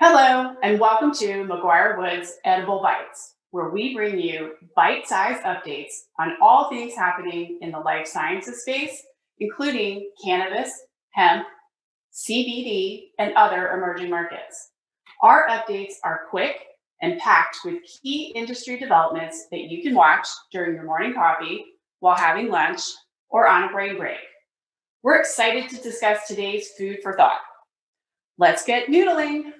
Hello, and welcome to McGuire Woods Edible Bites, where we bring you bite sized updates on all things happening in the life sciences space, including cannabis, hemp, CBD, and other emerging markets. Our updates are quick and packed with key industry developments that you can watch during your morning coffee, while having lunch, or on a brain break. We're excited to discuss today's food for thought. Let's get noodling.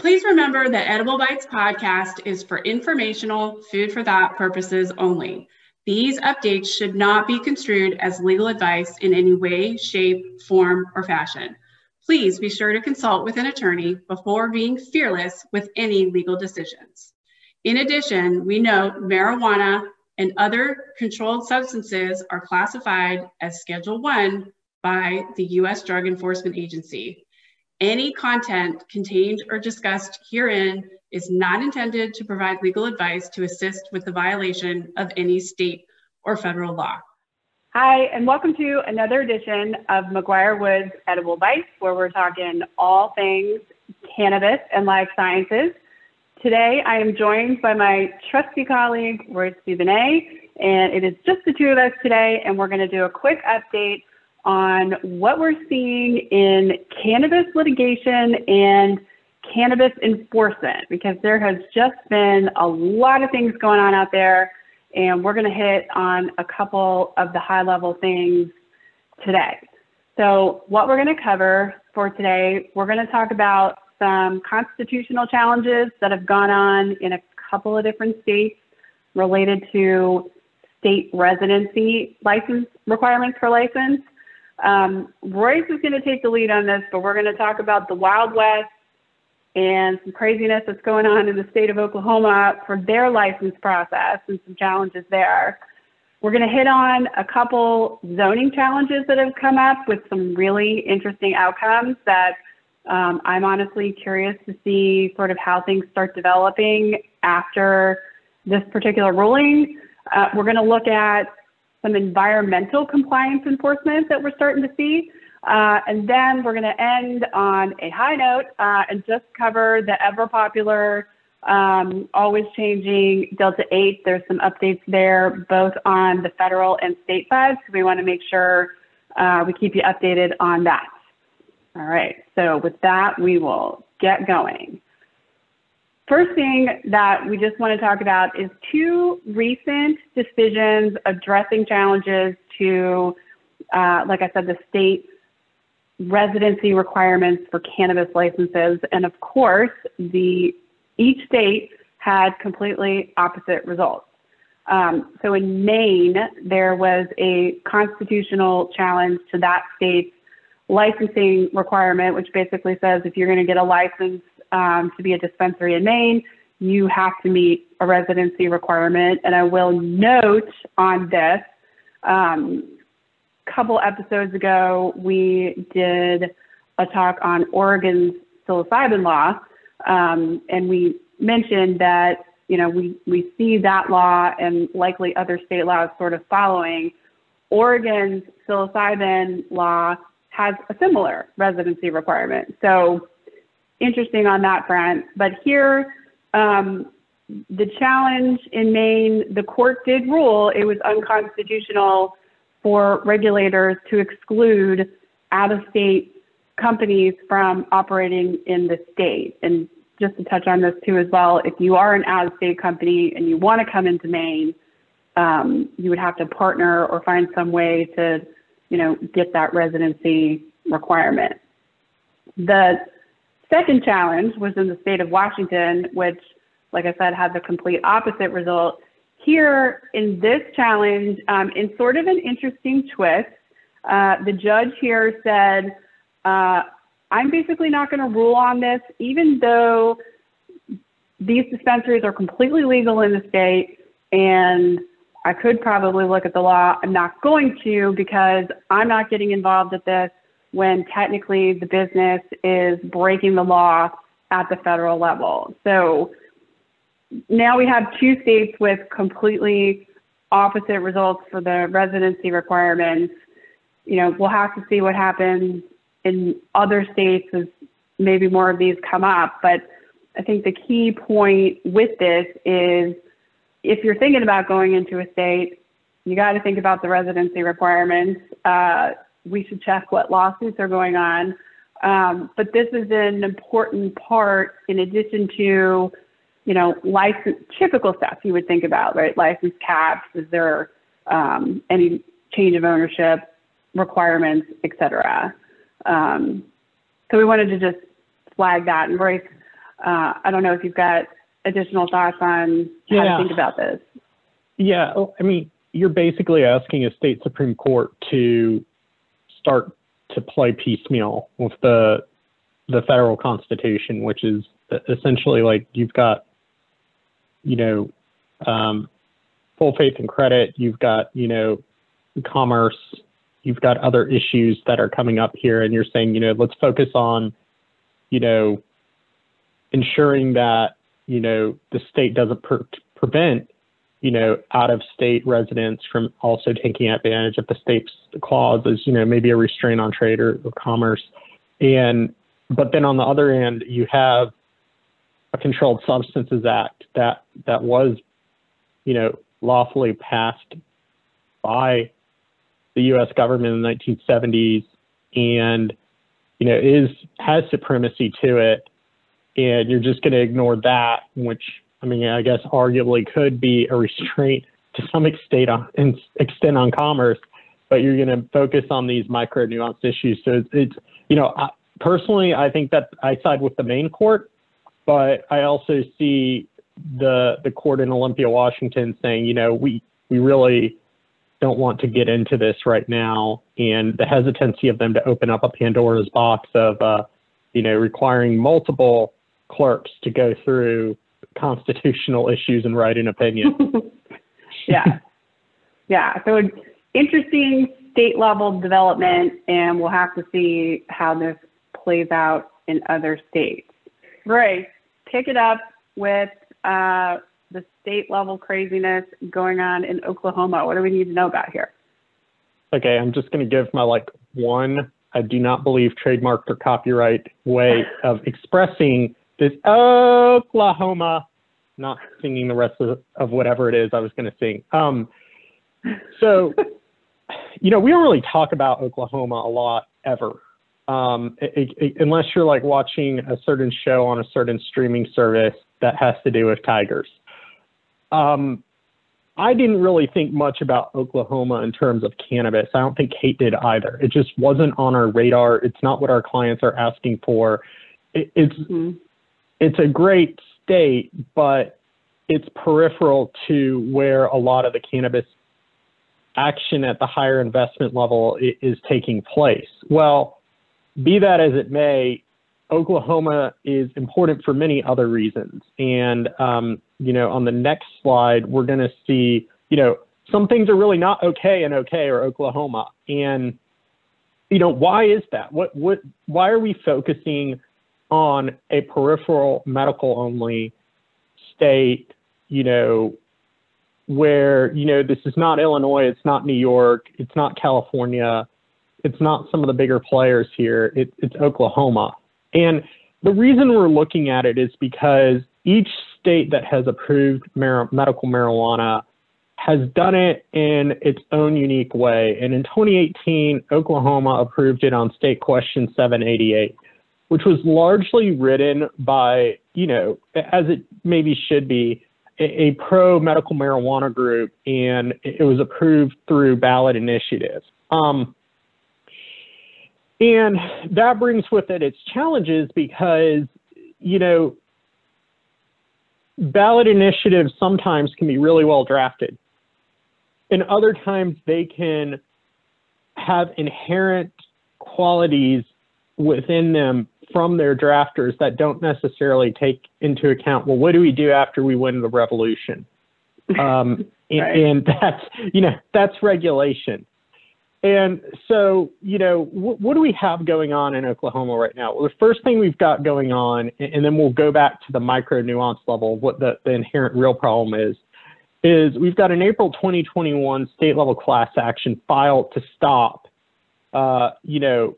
Please remember that Edible Bites podcast is for informational, food for thought purposes only. These updates should not be construed as legal advice in any way, shape, form, or fashion. Please be sure to consult with an attorney before being fearless with any legal decisions. In addition, we note marijuana and other controlled substances are classified as Schedule 1 by the US Drug Enforcement Agency. Any content contained or discussed herein is not intended to provide legal advice to assist with the violation of any state or federal law. Hi, and welcome to another edition of McGuire Woods Edible Bites, where we're talking all things cannabis and life sciences. Today, I am joined by my trusty colleague, Royce Dubonnet, and it is just the two of us today, and we're going to do a quick update on what we're seeing in cannabis litigation and cannabis enforcement because there has just been a lot of things going on out there and we're going to hit on a couple of the high level things today. So, what we're going to cover for today, we're going to talk about some constitutional challenges that have gone on in a couple of different states related to state residency license requirements for license. Um, Royce is going to take the lead on this, but we're going to talk about the Wild West and some craziness that's going on in the state of Oklahoma for their license process and some challenges there. We're going to hit on a couple zoning challenges that have come up with some really interesting outcomes that um, I'm honestly curious to see sort of how things start developing after this particular ruling. Uh, we're going to look at some environmental compliance enforcement that we're starting to see. Uh, and then we're going to end on a high note uh, and just cover the ever popular, um, always changing Delta 8. There's some updates there, both on the federal and state side. So we want to make sure uh, we keep you updated on that. All right. So with that, we will get going. First thing that we just want to talk about is two recent decisions addressing challenges to, uh, like I said, the state residency requirements for cannabis licenses. And of course, the each state had completely opposite results. Um, so in Maine, there was a constitutional challenge to that state's licensing requirement, which basically says if you're going to get a license um, to be a dispensary in Maine, you have to meet a residency requirement. And I will note on this, um, a couple episodes ago, we did a talk on Oregon's psilocybin law, um, and we mentioned that you know we we see that law and likely other state laws sort of following. Oregon's psilocybin law has a similar residency requirement. So interesting on that front. But here, um, the challenge in Maine, the court did rule it was unconstitutional for regulators to exclude out of state companies from operating in the state. And just to touch on this too as well, if you are an out of state company and you want to come into Maine, um, you would have to partner or find some way to, you know, get that residency requirement. The second challenge was in the state of Washington, which, like I said, had the complete opposite result. Here in this challenge, um, in sort of an interesting twist, uh, the judge here said, uh, I'm basically not going to rule on this, even though these dispensaries are completely legal in the state and I could probably look at the law. I'm not going to because I'm not getting involved at this when technically the business is breaking the law at the federal level. So now we have two states with completely opposite results for the residency requirements. You know, we'll have to see what happens in other states as maybe more of these come up. But I think the key point with this is if you're thinking about going into a state, you got to think about the residency requirements. Uh, we should check what lawsuits are going on. Um, but this is an important part in addition to, you know, license, typical stuff you would think about, right? License caps, is there um, any change of ownership requirements, et cetera. Um, so we wanted to just flag that. And Royce, uh, I don't know if you've got additional thoughts on how yeah. to think about this. Yeah, I mean, you're basically asking a state Supreme Court to start to play piecemeal with the the federal constitution, which is essentially like you've got, you know, um, full faith and credit. You've got, you know, commerce. You've got other issues that are coming up here, and you're saying, you know, let's focus on, you know, ensuring that you know the state doesn't prevent you know, out of state residents from also taking advantage of the state's clause as, you know, maybe a restraint on trade or, or commerce. And, but then on the other end, you have a Controlled Substances Act that, that was, you know, lawfully passed by the U.S. government in the 1970s and, you know, is, has supremacy to it. And you're just going to ignore that, which I mean, I guess arguably could be a restraint to some extent on, extent on commerce, but you're going to focus on these micro nuanced issues. So it's, it's you know, I, personally, I think that I side with the Maine court, but I also see the the court in Olympia, Washington, saying, you know, we we really don't want to get into this right now, and the hesitancy of them to open up a Pandora's box of, uh, you know, requiring multiple clerks to go through constitutional issues and write an opinion. yeah. Yeah. So interesting state level development, and we'll have to see how this plays out in other states. Right. Pick it up with uh, the state level craziness going on in Oklahoma. What do we need to know about here? Okay, I'm just going to give my like one, I do not believe trademark or copyright way of expressing this Oklahoma, not singing the rest of, of whatever it is I was going to sing. Um, so, you know, we don't really talk about Oklahoma a lot ever. Um, it, it, unless you're like watching a certain show on a certain streaming service that has to do with tigers. Um, I didn't really think much about Oklahoma in terms of cannabis. I don't think Kate did either. It just wasn't on our radar. It's not what our clients are asking for. It, it's mm-hmm it's a great state, but it's peripheral to where a lot of the cannabis action at the higher investment level is taking place. Well, be that as it may, Oklahoma is important for many other reasons. And, um, you know, on the next slide, we're going to see, you know, some things are really not okay in OK or Oklahoma. And, you know, why is that? What, what, why are we focusing on a peripheral medical only state, you know, where, you know, this is not Illinois, it's not New York, it's not California, it's not some of the bigger players here, it, it's Oklahoma. And the reason we're looking at it is because each state that has approved mar- medical marijuana has done it in its own unique way. And in 2018, Oklahoma approved it on State Question 788 which was largely written by, you know, as it maybe should be, a, a pro medical marijuana group, and it was approved through ballot initiative. Um, and that brings with it its challenges because, you know, ballot initiatives sometimes can be really well drafted. And other times they can have inherent qualities within them from their drafters that don't necessarily take into account, well, what do we do after we win the revolution? Um, and, right. and, that's, you know, that's regulation. And so, you know, wh- what do we have going on in Oklahoma right now? Well, the first thing we've got going on, and then we'll go back to the micro nuance level what the, the inherent real problem is, is we've got an April 2021 state level class action filed to stop, uh, you know,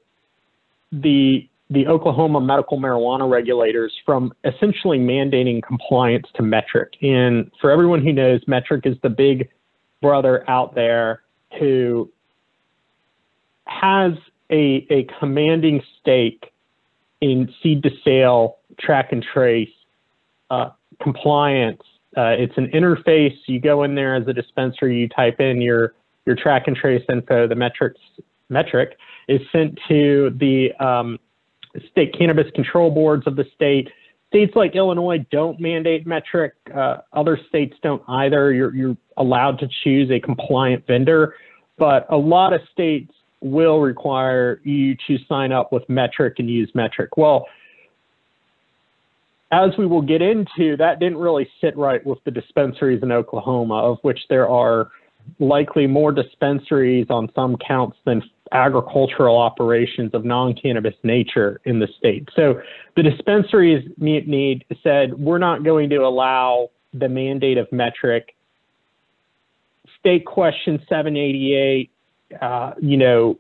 the the Oklahoma medical marijuana regulators from essentially mandating compliance to Metrc. And for everyone who knows, Metrc is the big brother out there who has a, a commanding stake in seed to sale, track and trace, uh, compliance. Uh, it's an interface. You go in there as a dispensary, you type in your your track and trace info. The metrics Metrc is sent to the um, state cannabis control boards of the state. States like Illinois don't mandate Metrc. Uh, other states don't either. You're, you're allowed to choose a compliant vendor, but a lot of states will require you to sign up with Metrc and use Metrc. Well, as we will get into, that didn't really sit right with the dispensaries in Oklahoma, of which there are likely more dispensaries on some counts than agricultural operations of non-cannabis nature in the state. So the dispensaries need said, we're not going to allow the mandate of Metrc. State question 788, uh, you know,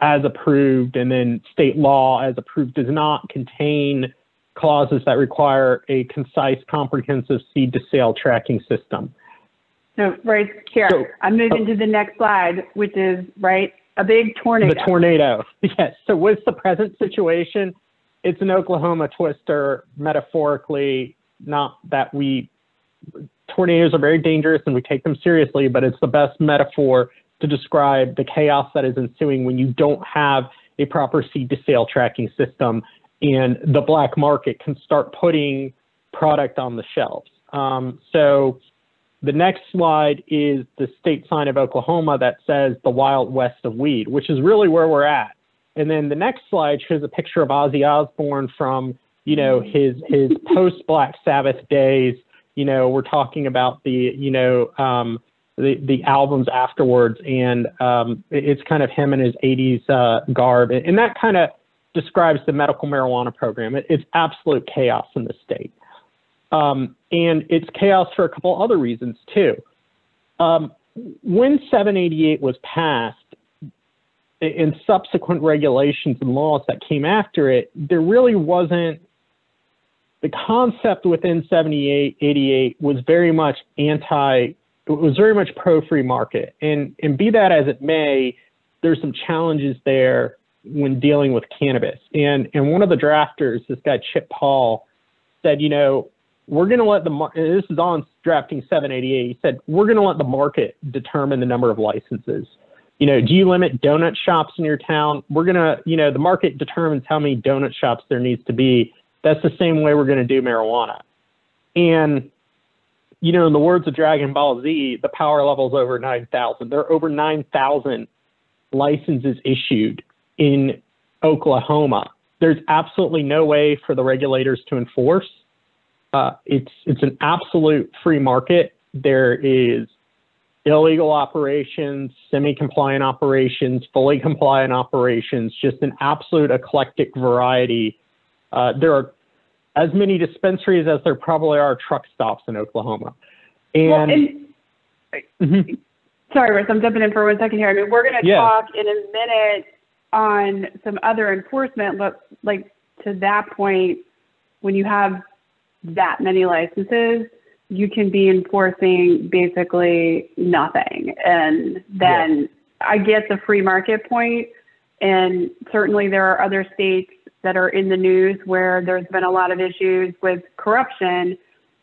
as approved, and then state law as approved does not contain clauses that require a concise, comprehensive seed to sale tracking system. So right here, so, I'm moving uh, to the next slide, which is right a big tornado. The tornado, yes. So what's the present situation? It's an Oklahoma twister, metaphorically. Not that we tornadoes are very dangerous and we take them seriously, but it's the best metaphor to describe the chaos that is ensuing when you don't have a proper seed to sale tracking system and the black market can start putting product on the shelves. Um, so the next slide is the state sign of Oklahoma that says the Wild West of weed, which is really where we're at. And then the next slide shows a picture of Ozzy Osbourne from, you know, his his post Black Sabbath days. You know, we're talking about the, you know, um, the the albums afterwards, and um, it's kind of him in his 80s uh, garb, and that kind of describes the medical marijuana program. It, it's absolute chaos in the state. Um, and it's chaos for a couple other reasons too. Um, when 788 was passed, and subsequent regulations and laws that came after it, there really wasn't the concept within 78, 88 was very much anti, it was very much pro free market. And, and be that as it may, there's some challenges there when dealing with cannabis. And, and one of the drafters, this guy, Chip Paul, said, you know, we're going to let the market. this is on drafting 788 he said we're going to let the market determine the number of licenses. You know do you limit donut shops in your town? We're going to you know the market determines how many donut shops there needs to be. That's the same way we're going to do marijuana. And you know in the words of dragon ball z the power level is over 9000 there are over 9000 licenses issued in oklahoma. There's absolutely no way for the regulators to enforce uh, it's it's an absolute free market. There is illegal operations, semi-compliant operations, fully compliant operations, just an absolute eclectic variety. Uh, there are as many dispensaries as there probably are truck stops in Oklahoma. And, well, and mm-hmm. sorry, Russ, I'm jumping in for one second here. I mean, we're going to yeah. talk in a minute on some other enforcement, but like to that point, when you have that many licenses, you can be enforcing basically nothing. And then yeah. I get the free market point, and certainly there are other states that are in the news where there's been a lot of issues with corruption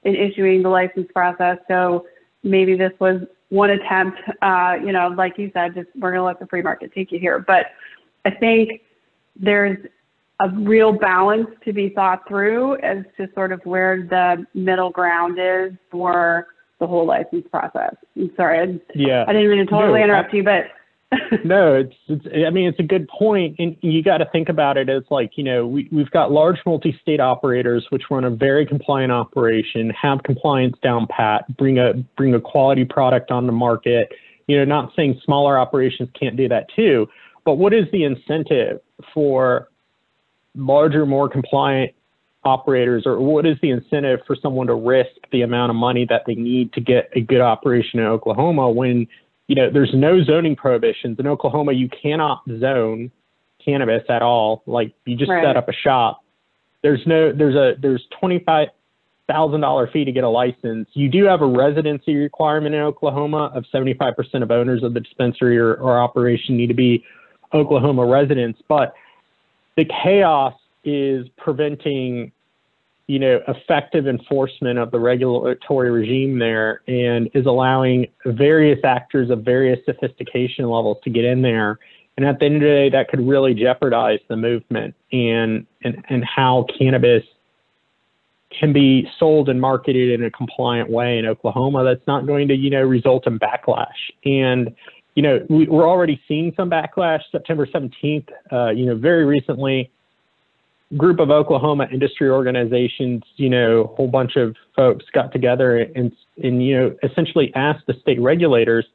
in issuing the license process. So maybe this was one attempt, uh, you know, like you said, just we're going to let the free market take you here. But I think there's a real balance to be thought through as to sort of where the middle ground is for the whole license process. I'm sorry, I, yeah. I didn't mean to totally no, interrupt I, you, but no, it's, it's, I mean, it's a good point, and you got to think about it as like, you know, we, we've got large multi-state operators which run a very compliant operation, have compliance down pat, bring a bring a quality product on the market. You know, not saying smaller operations can't do that too, but what is the incentive for larger, more compliant operators, or what is the incentive for someone to risk the amount of money that they need to get a good operation in Oklahoma when you know there's no zoning prohibitions in Oklahoma? You cannot zone cannabis at all. Like you just Right. set up a shop. There's no there's a there's twenty five thousand dollar fee to get a license. You do have a residency requirement in Oklahoma of seventy five percent of owners of the dispensary or, or operation need to be Oklahoma residents. But the chaos is preventing you know effective enforcement of the regulatory regime there and is allowing various actors of various sophistication levels to get in there. And at the end of the day that could really jeopardize the movement and and, and how cannabis can be sold and marketed in a compliant way in Oklahoma. That's not going to you know result in backlash. And you know we, we're already seeing some backlash September 17th uh, you know very recently group of Oklahoma industry organizations, you know, a whole bunch of folks got together and, and, you know, essentially asked the state regulators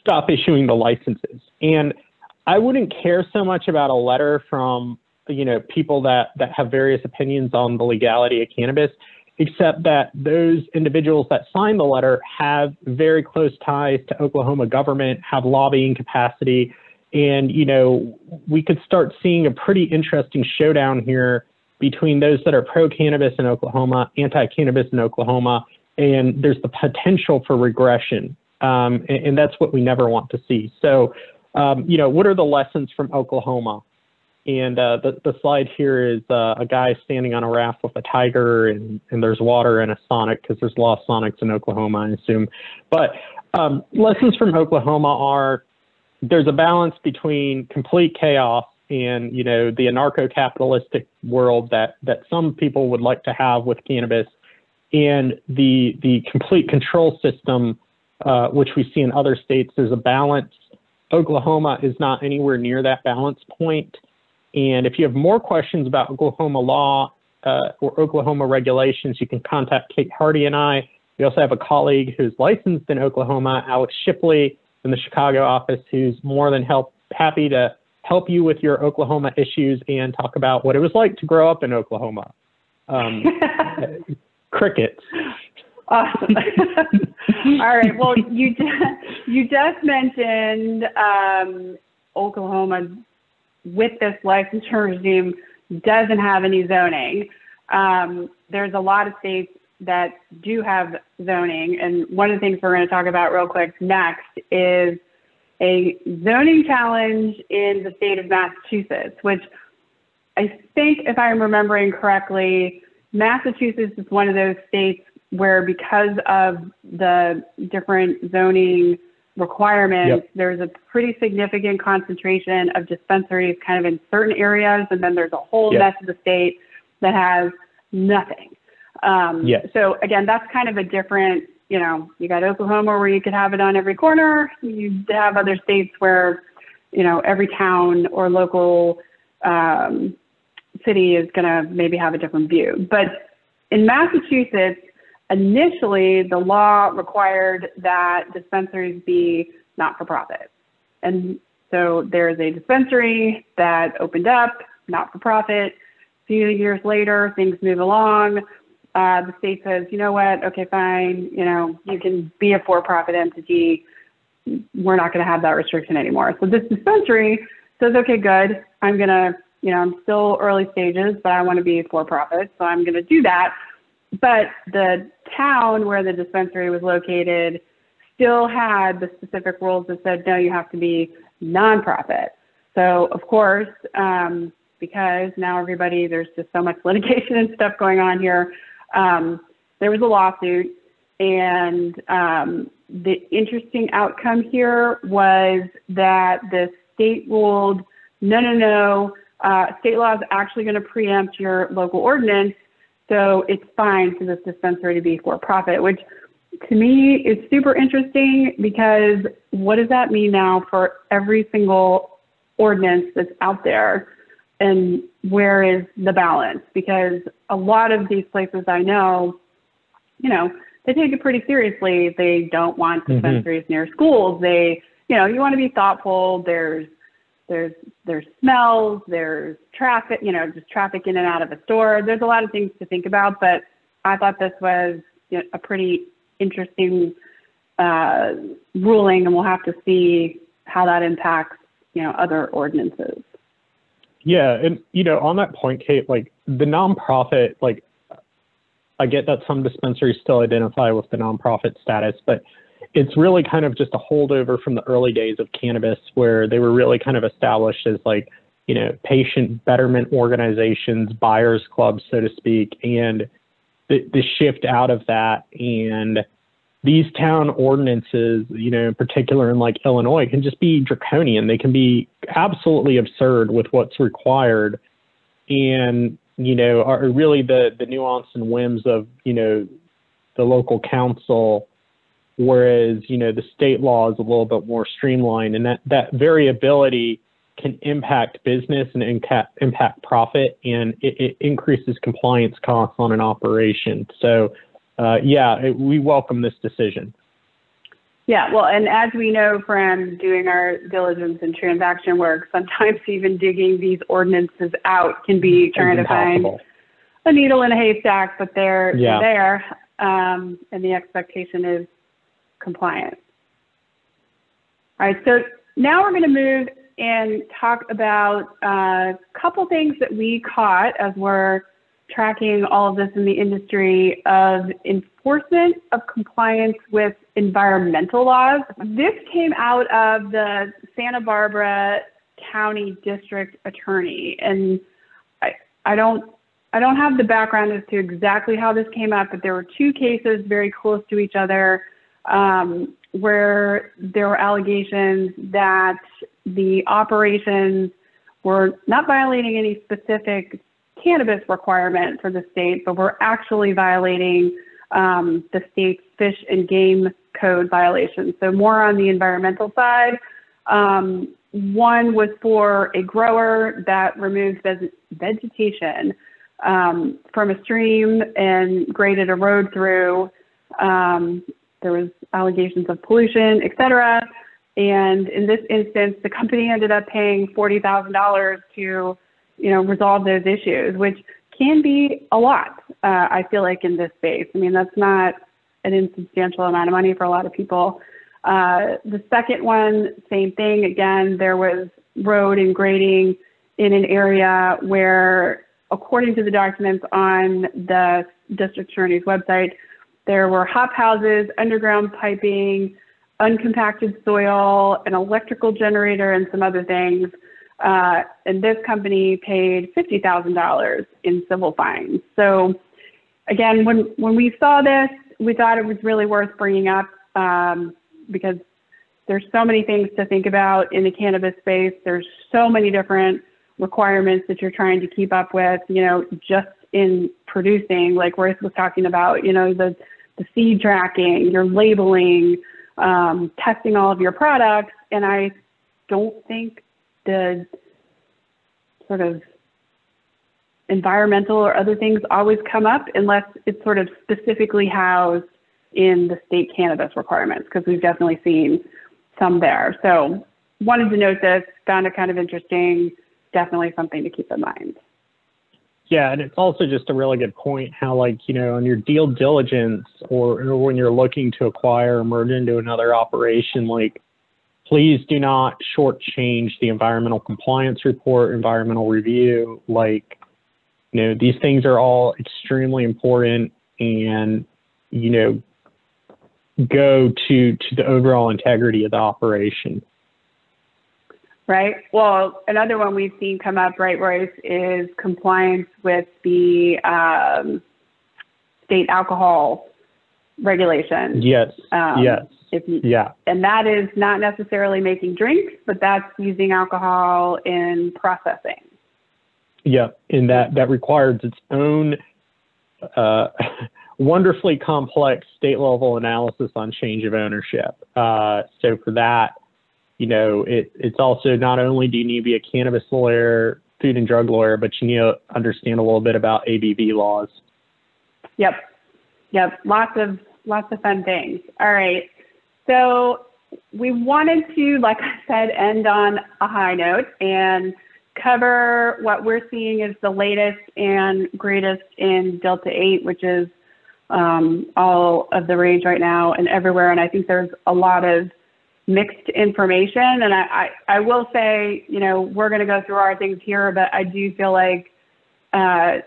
stop issuing the licenses. And I wouldn't care so much about a letter from, you know, people that, that have various opinions on the legality of cannabis, except that those individuals that signed the letter have very close ties to Oklahoma government, have lobbying capacity, and, you know, we could start seeing a pretty interesting showdown here between those that are pro cannabis in Oklahoma, anti cannabis in Oklahoma, and there's the potential for regression. Um, and, and, that's what we never want to see. So, um, you know, what are the lessons from Oklahoma? And uh, the, the slide here is uh, a guy standing on a raft with a tiger, and, and there's water and a sonic because there's lost sonics in Oklahoma, I assume. But um, lessons from Oklahoma are there's a balance between complete chaos and you know the anarcho-capitalistic world that that some people would like to have with cannabis, and the the complete control system, uh, which we see in other states. There's a balance. Oklahoma is not anywhere near that balance point. And if you have more questions about Oklahoma law uh, or Oklahoma regulations, you can contact Kate Hardy and I. We also have a colleague who's licensed in Oklahoma, Alex Shipley in the Chicago office who's more than help, happy to help you with your Oklahoma issues and talk about what it was like to grow up in Oklahoma. Um, crickets. Awesome. All right. Well, you just, you just mentioned um, Oklahoma with this licensure regime doesn't have any zoning. Um, there's a lot of states that do have zoning. And one of the things we're going to talk about real quick next is a zoning challenge in the state of Massachusetts, which I think, if I'm remembering correctly, Massachusetts is one of those states where, because of the different zoning requirements, Yep. there's a pretty significant concentration of dispensaries kind of in certain areas, and then there's a whole Yep. mess of the state that has nothing. Um, Yes. So again, that's kind of a different, you know, you got Oklahoma where you could have it on every corner. You have other states where, you know, every town or local um, city is going to maybe have a different view. But in Massachusetts, initially the law required that dispensaries be not for profit. And so there's a dispensary that opened up, not for profit. A few years later, things move along. Uh, the state says, you know what, okay, fine, you know, you can be a for profit entity. We're not going to have that restriction anymore. So this dispensary says, okay, good. I'm going to, you know, I'm still early stages, but I want to be a for profit. So I'm going to do that. But the town where the dispensary was located still had the specific rules that said, no, you have to be nonprofit. So, of course, um, because now everybody, there's just so much litigation and stuff going on here, um, there was a lawsuit. And um, the interesting outcome here was that the state ruled, no, no, no, uh, state law is actually going to preempt your local ordinance. So it's fine for this dispensary to be for profit, which to me is super interesting because what does that mean now for every single ordinance that's out there? And where is the balance? Because a lot of these places I know, you know, they take it pretty seriously. They don't want Mhm. dispensaries near schools. They, you know, you want to be thoughtful. There's there's there's smells, there's traffic, you know, just traffic in and out of a store. There's a lot of things to think about, but I thought this was you know, a pretty interesting uh, ruling, and we'll have to see how that impacts you know, other ordinances. Yeah, and you know, on that point, Kate, like the nonprofit, like I get that some dispensaries still identify with the nonprofit status, but it's really kind of just a holdover from the early days of cannabis where they were really kind of established as like, you know, patient betterment organizations, buyers clubs, so to speak, and the, the shift out of that and these town ordinances, you know, in particular in like Illinois, can just be draconian. They can be absolutely absurd with what's required, and you know, are really the the nuance and whims of you know the local council, whereas you know the state law is a little bit more streamlined, and that that variability can impact business and impact, impact profit, and it, it increases compliance costs on an operation. So uh, yeah, it, we welcome this decision. Yeah, well, and as we know from doing our diligence and transaction work, sometimes even digging these ordinances out can be trying to find a needle in a haystack, but they're, yeah. they're there, um, and the expectation is compliance. All right, so now we're going to move and talk about a couple things that we caught as we're tracking all of this in the industry of enforcement of compliance with environmental laws. This came out of the Santa Barbara County District Attorney, and I, I don't I don't have the background as to exactly how this came up, but there were two cases very close to each other um, where there were allegations that the operations were not violating any specific cannabis requirement for the state, but we're actually violating um, the state's fish and game code violations. So more on the environmental side. Um, one was for a grower that removed vegetation um, from a stream and graded a road through. Um, there was allegations of pollution, et cetera. And in this instance, the company ended up paying $40,000 to you know, resolve those issues, which can be a lot, uh, I feel like, in this space. I mean, that's not an insubstantial amount of money for a lot of people. Uh, the second one, same thing. Again, there was road and grading in an area where, according to the documents on the district attorney's website, there were hop houses, underground piping, uncompacted soil, an electrical generator, and some other things uh, and this company paid $50,000 in civil fines. So again, when, when we saw this, we thought it was really worth bringing up um, because there's so many things to think about in the cannabis space. There's so many different requirements that you're trying to keep up with, you know, just in producing, like Royce was talking about, you know, the, the seed tracking, your labeling, um, testing all of your products. And I don't think the sort of environmental or other things always come up unless it's sort of specifically housed in the state cannabis requirements because we've definitely seen some there. So wanted to note this, found it kind of interesting, definitely something to keep in mind. Yeah, and it's also just a really good point how, like, you know, on your deal diligence or, or when you're looking to acquire or merge into another operation, like, please do not shortchange the environmental compliance report, environmental review. Like, you know, these things are all extremely important and, you know, go to, to the overall integrity of the operation. Right. Well, another one we've seen come up, right, Royce, is compliance with the um, state alcohol regulations. Yes. Um, yes. You, yeah. And that is not necessarily making drinks, but that's using alcohol in processing. Yeah, and that that requires its own uh, wonderfully complex state level analysis on change of ownership. Uh, so for that, you know, it, it's also not only do you need to be a cannabis lawyer, food and drug lawyer, but you need to understand a little bit about ABV laws. Yep. Yep. Lots of lots of fun things. All right. So we wanted to, like I said, end on a high note and cover what we're seeing as the latest and greatest in Delta 8, which is um, all of the rage right now and everywhere. And I think there's a lot of mixed information. And I, I, I will say, you know, we're going to go through our things here, but I do feel like uh,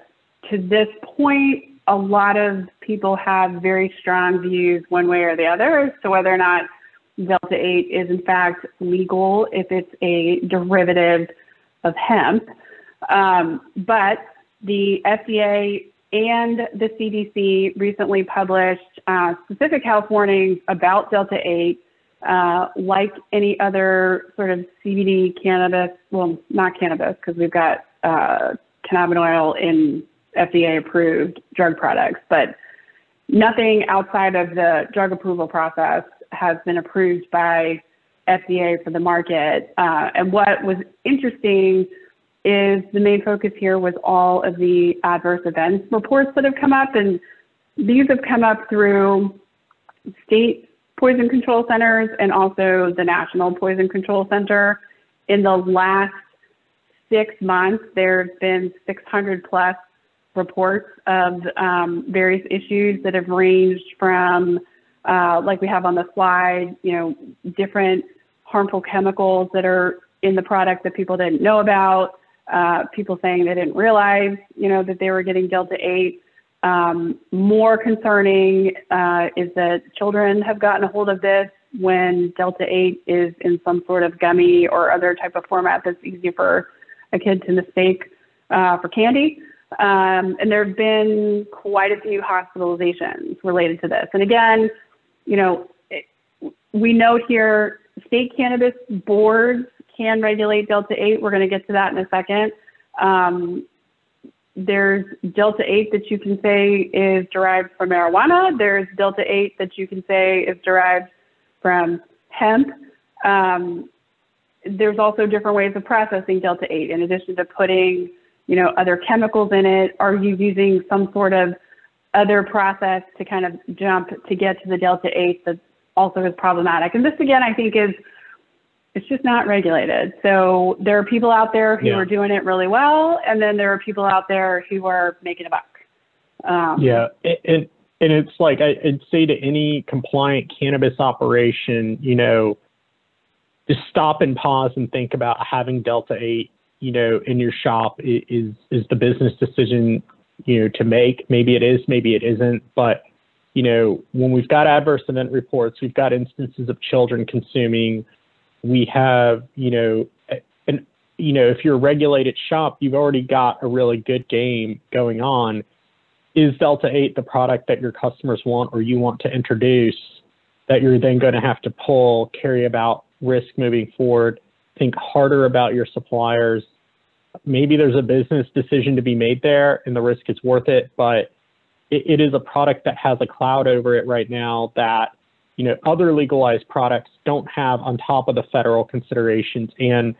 to this point, a lot of people have very strong views one way or the other as to whether or not Delta 8 is in fact legal if it's a derivative of hemp. Um, but the FDA and the CDC recently published uh, specific health warnings about Delta 8. Uh, like any other sort of CBD cannabis, well, not cannabis, because we've got uh, cannabinoid in FDA approved drug products, but nothing outside of the drug approval process has been approved by FDA for the market. Uh, and what was interesting is the main focus here was all of the adverse events reports that have come up, and these have come up through state poison control centers and also the National Poison Control Center. In the last six months, there have been 600 plus reports of um, various issues that have ranged from, uh, like we have on the slide, you know, different harmful chemicals that are in the product that people didn't know about, uh, people saying they didn't realize, you know, that they were getting Delta 8. Um, more concerning uh, is that children have gotten a hold of this when Delta 8 is in some sort of gummy or other type of format that's easy for a kid to mistake uh, for candy. Um, and there have been quite a few hospitalizations related to this. And again, you know, it, we know here state cannabis boards can regulate Delta 8. We're going to get to that in a second. Um, there's Delta 8 that you can say is derived from marijuana. There's Delta 8 that you can say is derived from hemp. Um, there's also different ways of processing Delta 8 in addition to putting you know, other chemicals in it? Are you using some sort of other process to kind of jump to get to the delta 8 that also is problematic? And this again, I think is it's just not regulated. So there are people out there who yeah. are doing it really well, and then there are people out there who are making a buck. Um, yeah, and and it's like I'd say to any compliant cannabis operation, you know, just stop and pause and think about having Delta 8 you know, in your shop is is the business decision, you know, to make. Maybe it is, maybe it isn't. But you know, when we've got adverse event reports, we've got instances of children consuming. We have, you know, and you know, if you're a regulated shop, you've already got a really good game going on. Is Delta 8 the product that your customers want or you want to introduce that you're then going to have to pull, carry about risk moving forward? think harder about your suppliers. Maybe there's a business decision to be made there and the risk is worth it, but it, it is a product that has a cloud over it right now that you know other legalized products don't have on top of the federal considerations and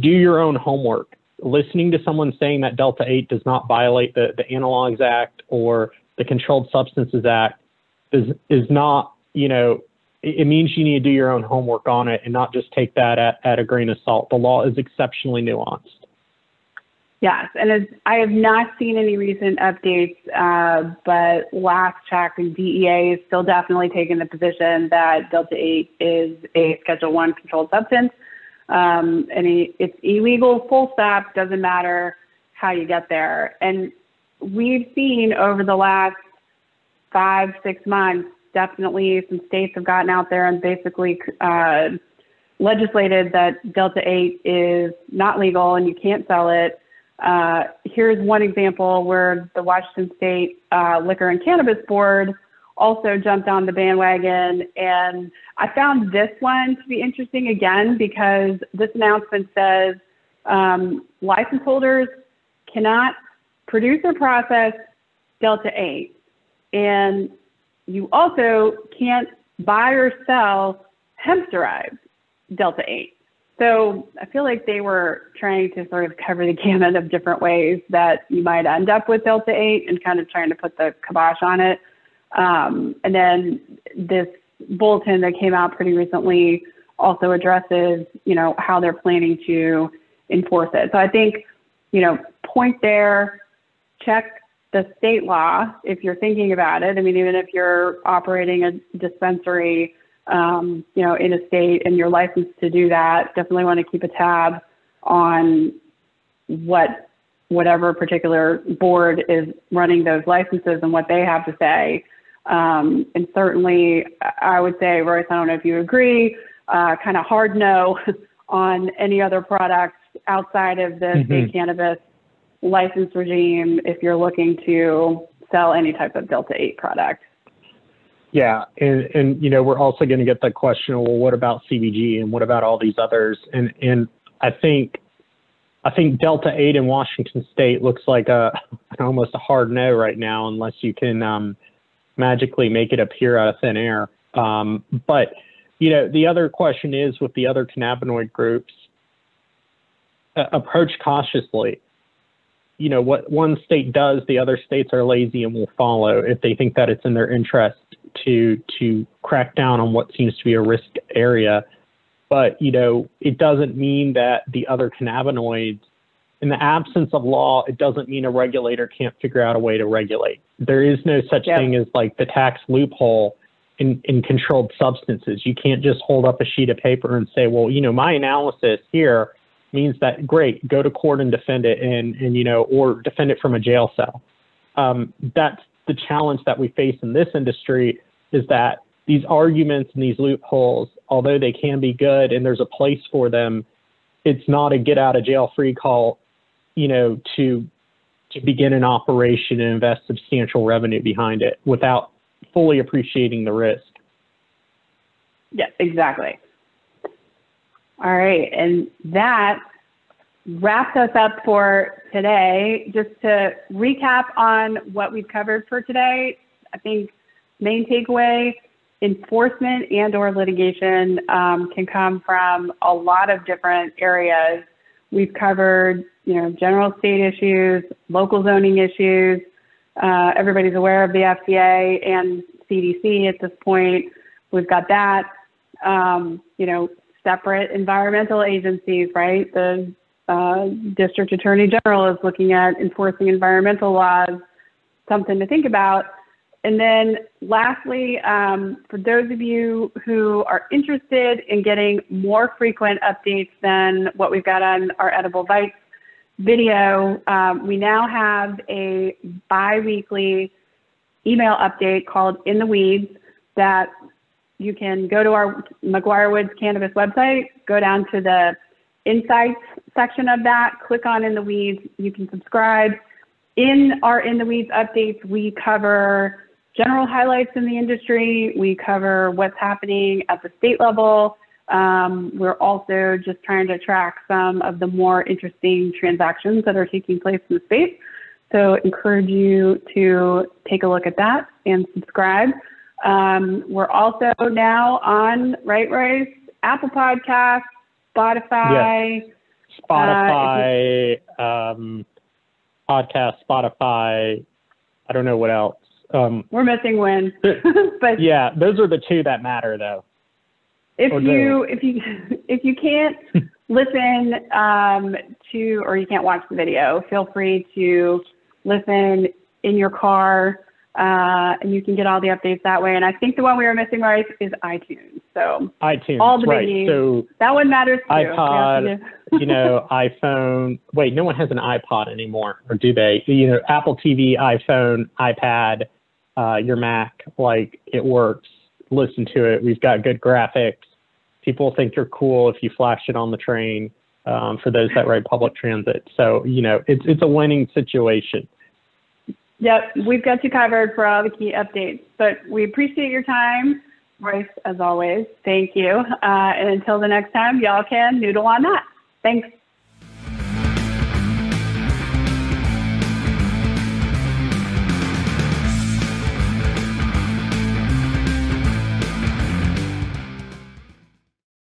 do your own homework listening to someone saying that delta 8 does not violate the, the analogs act or the controlled substances act is is not you know it means you need to do your own homework on it and not just take that at, at a grain of salt. The law is exceptionally nuanced. Yes, and as, I have not seen any recent updates, uh, but last check, DEA is still definitely taking the position that Delta 8 is a Schedule 1 controlled substance. Um, and it's illegal, full stop, doesn't matter how you get there. And we've seen over the last five, six months definitely some states have gotten out there and basically uh, legislated that Delta 8 is not legal and you can't sell it. Uh, here's one example where the Washington State uh, Liquor and Cannabis Board also jumped on the bandwagon. And I found this one to be interesting again because this announcement says um, license holders cannot produce or process Delta 8. And you also can't buy or sell hemp derived Delta 8. So I feel like they were trying to sort of cover the gamut of different ways that you might end up with Delta 8 and kind of trying to put the kibosh on it. Um, and then this bulletin that came out pretty recently also addresses, you know, how they're planning to enforce it. So I think, you know, point there, check the state law, if you're thinking about it, I mean, even if you're operating a dispensary, um, you know, in a state and you're licensed to do that, definitely want to keep a tab on what whatever particular board is running those licenses and what they have to say. Um, and certainly, I would say, Royce, I don't know if you agree, uh, kind of hard no on any other products outside of the mm-hmm. state cannabis license regime if you're looking to sell any type of Delta 8 product. Yeah, and and you know we're also going to get the question, well, what about CBG and what about all these others? And and I think I think Delta 8 in Washington State looks like a almost a hard no right now, unless you can um, magically make it appear out of thin air. Um, but you know the other question is with the other cannabinoid groups, uh, approach cautiously you know what one state does, the other states are lazy and will follow if they think that it's in their interest to to crack down on what seems to be a risk area. But you know, it doesn't mean that the other cannabinoids, in the absence of law, it doesn't mean a regulator can't figure out a way to regulate. There is no such yep. thing as like the tax loophole in, in controlled substances. You can't just hold up a sheet of paper and say, well, you know, my analysis here means that great, go to court and defend it, and and you know, or defend it from a jail cell. Um, that's the challenge that we face in this industry is that these arguments and these loopholes, although they can be good and there's a place for them, it's not a get out of jail free call, you know, to to begin an operation and invest substantial revenue behind it without fully appreciating the risk. Yeah, exactly. All right, and that wraps us up for today. Just to recap on what we've covered for today, I think main takeaway, enforcement and or litigation um, can come from a lot of different areas. We've covered, you know, general state issues, local zoning issues. Uh, everybody's aware of the FDA and CDC at this point. We've got that. Um, you know, separate environmental agencies, right? The uh, district attorney general is looking at enforcing environmental laws, something to think about. And then lastly, um, for those of you who are interested in getting more frequent updates than what we've got on our Edible Bites video, um, we now have a bi-weekly email update called In the Weeds that you can go to our McGuire Woods Cannabis website, go down to the insights section of that, click on In the Weeds. You can subscribe. In our In the Weeds updates, we cover general highlights in the industry. We cover what's happening at the state level. Um, we're also just trying to track some of the more interesting transactions that are taking place in the space. So encourage you to take a look at that and subscribe. Um, we're also now on Right Royce, Apple Podcasts, Spotify. Yes. Spotify, uh, um, podcast, Spotify. I don't know what else. Um, we're missing one, but yeah, those are the two that matter, though. If you if you if you can't listen um, to or you can't watch the video, feel free to listen in your car uh, and you can get all the updates that way. And I think the one we were missing right is iTunes. So iTunes, all the right? Biggies, so that one matters too. iPod, you know, iPhone. Wait, no one has an iPod anymore, or do they? You know, Apple TV, iPhone, iPad, uh, your Mac. Like it works. Listen to it. We've got good graphics. People think you're cool if you flash it on the train. Um, for those that ride public transit, so you know it's it's a winning situation. Yep, we've got you covered for all the key updates. But we appreciate your time, Royce, as always. Thank you. Uh, and until the next time, y'all can noodle on that. Thanks.